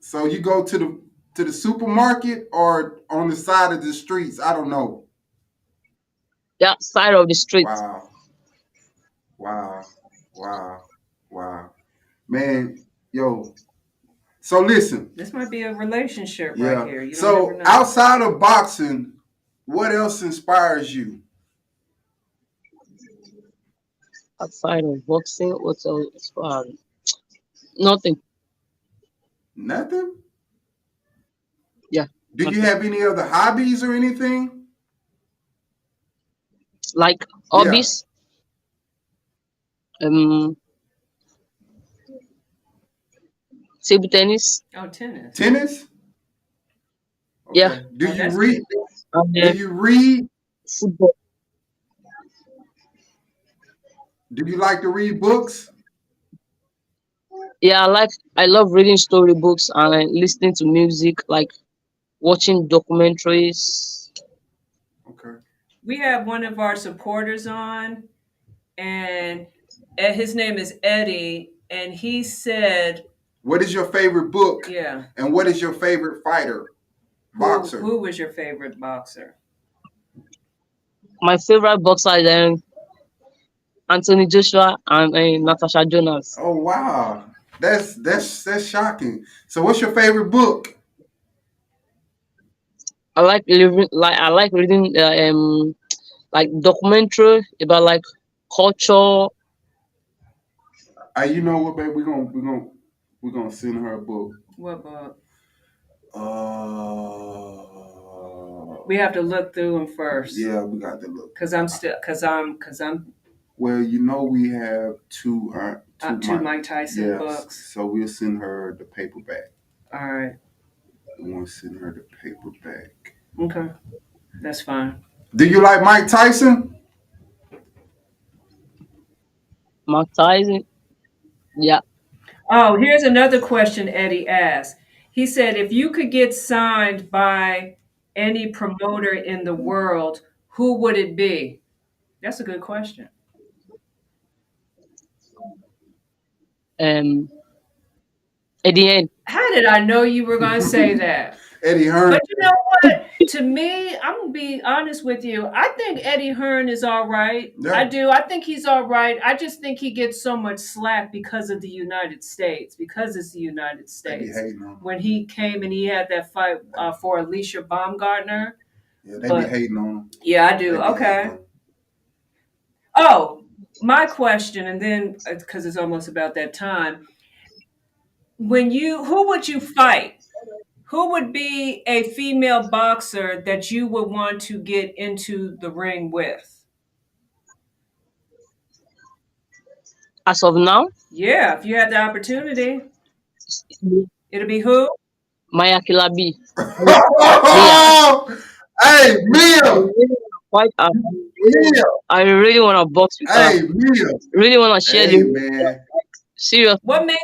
So you go to the to the supermarket or on the side of the streets? I don't know. That side of the street. Wow, wow, wow, wow, man, yo. So listen, This might be a relationship yeah. right here. You don't so know. outside of boxing, what else inspires you? Outside of boxing, what else? Um, nothing. Nothing. Yeah, Do you have any other hobbies or anything? Like hobbies. Um, table tennis. oh, tennis. Tennis. Yeah. Do Oh, you that's read? And Do you read? football. Do you like to read books? Yeah, I like. I love reading storybooks and uh, listening to music. Like watching documentaries. Okay. We have one of our supporters on, and his name is Eddie, and he said, What is your favorite book? "Yeah, And what is your favorite fighter? who, Boxer. who was your favorite boxer?" My favorite boxer is um, Anthony Joshua and uh, Natasha Jonas. Oh wow. That's that's that's shocking. So what's your favorite book? I like living. Like I like reading uh, um, like documentary about like culture. Uh, you know what, babe? We're gonna we're gonna we're gonna send her a book. What book? Uh We have to look through them first, yeah, we got to look. cause I'm still, cause I'm, cause I'm Well, you know we have two uh, two, uh, two Mike- Mike Tyson yes. books. So we'll send her the paperback. All right, We want to send her the paperback. okay, that's fine. Do you like Mike Tyson? Mike Tyson. Yeah, Oh, here's another question Eddie asked. He said, if you could get signed by any promoter in the world, who would it be? That's a good question. um, at the end, How did I know you were going to say that? Eddie Hearn. But you know what? To me, I'm gonna be honest with you. I think Eddie Hearn is all right. Yeah. I do. I think he's all right. I just think he gets so much slack because of the United States, because it's the United They be States. hating on him. When he came and he had that fight uh, for Alycia Baumgardner. Yeah, they But- be hating on him. Yeah, I do. Okay. hating on him. Oh, my question, and then because it's almost about that time. When you, who would you fight? Who would be a female boxer that you would want to get into the ring with? as of now, Yeah, if you had the opportunity, it'll be who? Maya Killer B. hey, Mia, I really wanna. Mia, I really want to box with her. hey, Mia, Really want to share hey, the man. serious. What made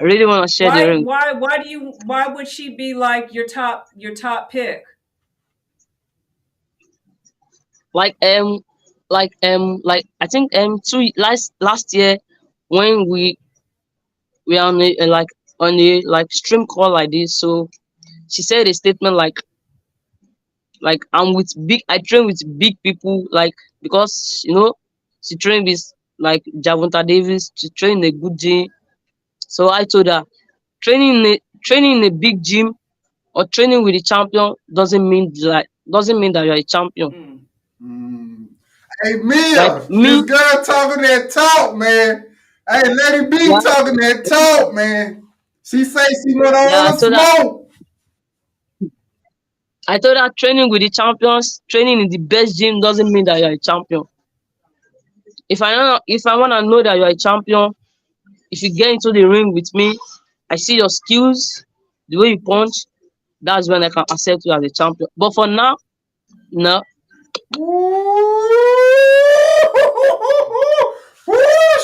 I really want to share the why ring. why why do you why would she be like your top your top pick? Like um, like um, like I think um, two last last year when we we are on a, uh, like on a like stream call like this, so she said a statement like like I'm with big. I train with big people like because you know she train with like Gervonta Davis. She train in a good gym. So I told her training in a, training in a big gym or training with a champion doesn't mean like doesn't mean that you're a champion. Mm. Mm. Hey, Mia, Like me, this girl talking that talk, man. Hey, Lady B yeah, talking that talk, man. She say she want yeah. all I the told smoke. I told her training with the champions, training in the best gym doesn't mean that you're a champion. If I know, if I wanna know that you're a champion, if you get into the ring with me, I see your skills, the way you punch, that's when I can accept you as a champion. But for now, no. Woo!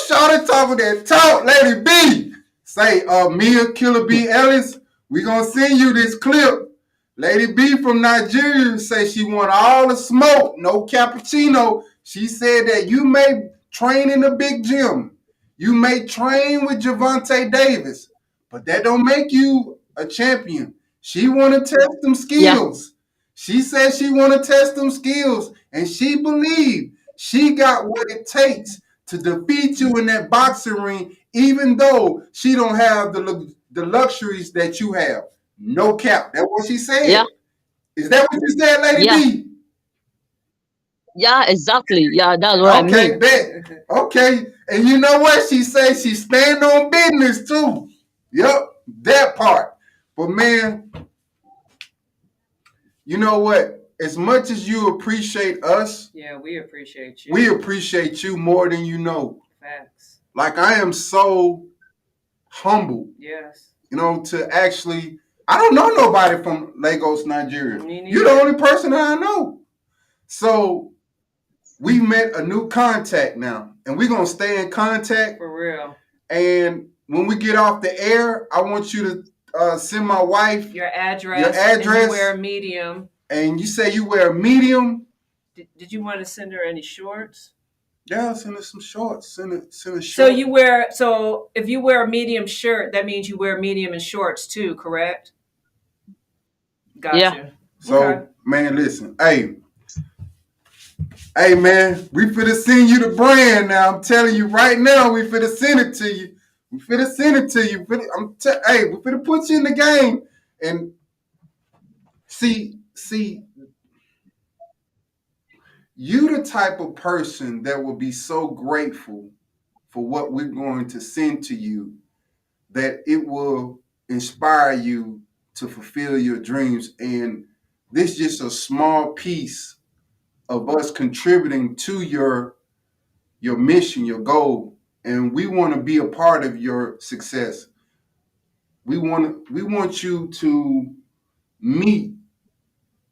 Shawty talking that talk, Lady B. Say, uh, Mia Killer B Ellis, we gonna send you this clip. Lady B from Nigeria say she want all the smoke, no cappuccino. She said that you may train in a big gym. You may train with Gervonta Davis, but that don't make you a champion. She want to test them Yeah, skills. She said she want to test them skills, and she believe she got what it takes to defeat you in that boxing ring, even though she don't have the the luxuries that you have. No cap. That's what she yeah, said. Is that what you said, Lady yeah, B? Yeah, exactly. Yeah, that's what I Okay, mean. bet. Okay. And you know what? She said she stand on business too. Yep, that part. But man, you know what? As much as you appreciate us, Yeah, we appreciate you. we appreciate you more than you know. Facts. Like I am so humble. Yes. you know, to actually I don't know nobody from Lagos, Nigeria. You're the only person that I know. So we met a new contact now, and we're gonna stay in contact. For real. And when we get off the air, I want you to uh, send my wife Your address. your address, and you wear a medium. and you say you wear a medium. Did, did you want to send her any shorts? Yeah, send her some shorts. Send her send her So you wear so if you wear a medium shirt, that means you wear medium and shorts too, correct? Yeah, Gotcha. So Okay. man, listen, hey, hey man, we finna send you the brand now. I'm telling you right now, we finna send it to you. We finna send it to you. I'm te- hey, we finna put you in the game. And see, see, you the type of person that will be so grateful for what we're going to send to you that it will inspire you to fulfill your dreams. And this is just a small piece of us contributing to your your mission, your goal. And we want to be a part of your success. We want we want you to meet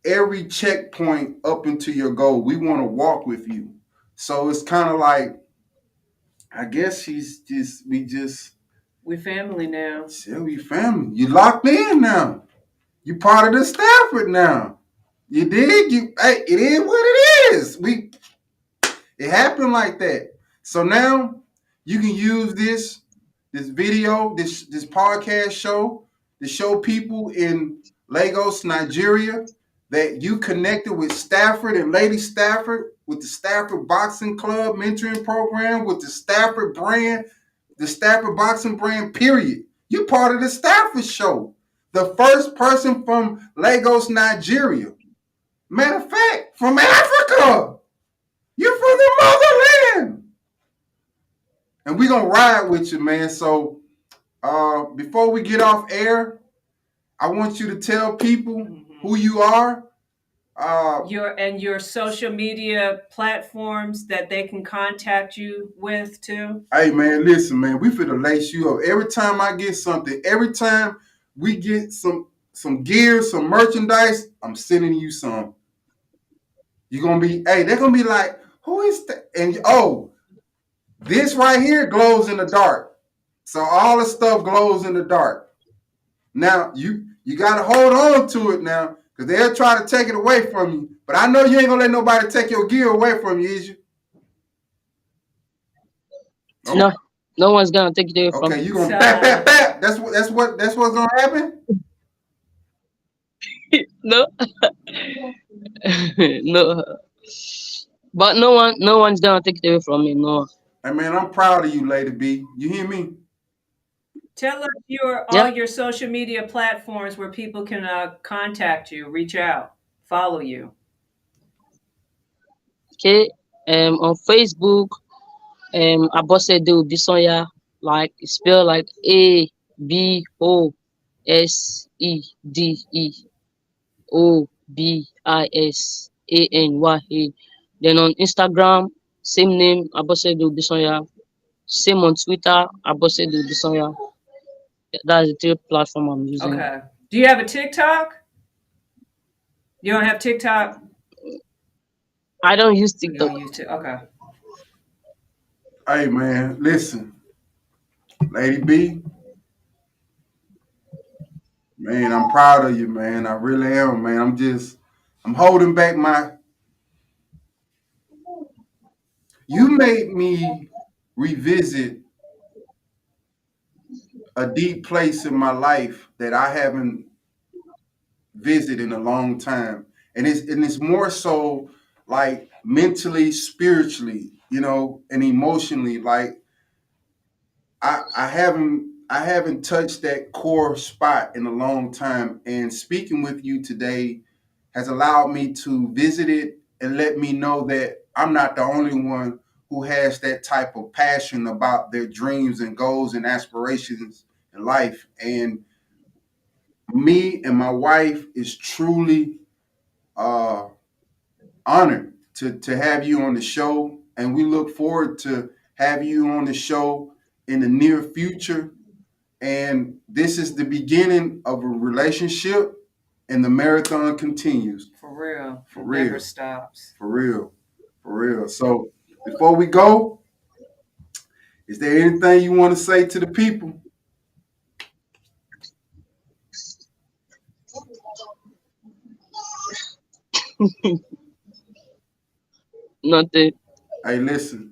every checkpoint up into your goal. We want to walk with you. So it's kind of like I guess she's just we just We family now. Yeah, we family. You locked in now. You part of the Stafford now. You dig? You hey, it is what it is. We it happened like that. So now you can use this this video, this this podcast show to show people in Lagos, Nigeria, that you connected with Stafford and Lady Stafford with the Stafford Boxing Club mentoring program with the Stafford brand, the Stafford Boxing brand, period. You're part of the Stafford show. The first person from Lagos, Nigeria. Matter of fact, from Africa. You're from the motherland. And we're gonna ride with you, man. So uh before we get off air, I want you to tell people hmm who you are Uh, Your and your social media platforms that they can contact you with too. hey man, listen, man, we finna lace you up. Every time I get something, every time we get some some gear, some merchandise, I'm sending you some. You're gonna be, hey, they're gonna be like, who is that? And oh, this right here glows in the dark. So all the stuff glows in the dark. Now you you gotta hold on to it now, because they'll try to take it away from you. But I know you ain't gonna let nobody take your gear away from you, is you? No, no one's gonna take it away from you. Okay, me. you gonna So- bap bap bap. That's what that's what that's what's gonna happen. No, no. But no one, no one's gonna take it away from me. No. Hey man, I'm proud of you, Lady B. You hear me? Tell us your Yeah. all your social media platforms where people can uh, contact you, reach out, follow you. Okay. Um, on Facebook, um, Abosede Obisanya, like it's spelled like A B O S E D E O B I S A N Y A. Then on Instagram, same name, Abosede Obisanya. Same on Twitter, Abosede Obisanya. That's the three platform I'm using. Okay. Do you have a TikTok? You don't have TikTok? I don't use You TikTok. don't use Tik- Okay. Hey man, listen, Lady B. Man, I'm proud of you, man. I really am, man. I'm just, I'm holding back my. You made me revisit a deep place in my life that I haven't visited in a long time, and it's and it's more so like mentally, spiritually, you know, and emotionally. Like I, I haven't I haven't touched that core spot in a long time, and speaking with you today has allowed me to visit it and let me know that I'm not the only one who has that type of passion about their dreams and goals and aspirations in life. And me and my wife is truly uh, honored to to have you on the show, and we look forward to have you on the show in the near future. And this is the beginning of a relationship, and the marathon continues For real. For real. Never stops. for real, for real. So before we go, is there anything you want to say to the people? Nothing. Hey, listen,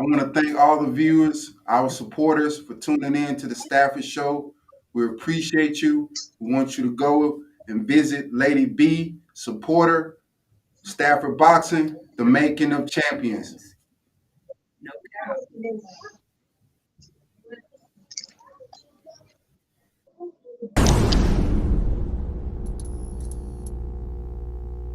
I want to thank all the viewers, our supporters for tuning in to the Stafford Show. We appreciate you. We want you to go and visit Lady B, supporter, Stafford Boxing, the making of champions. No.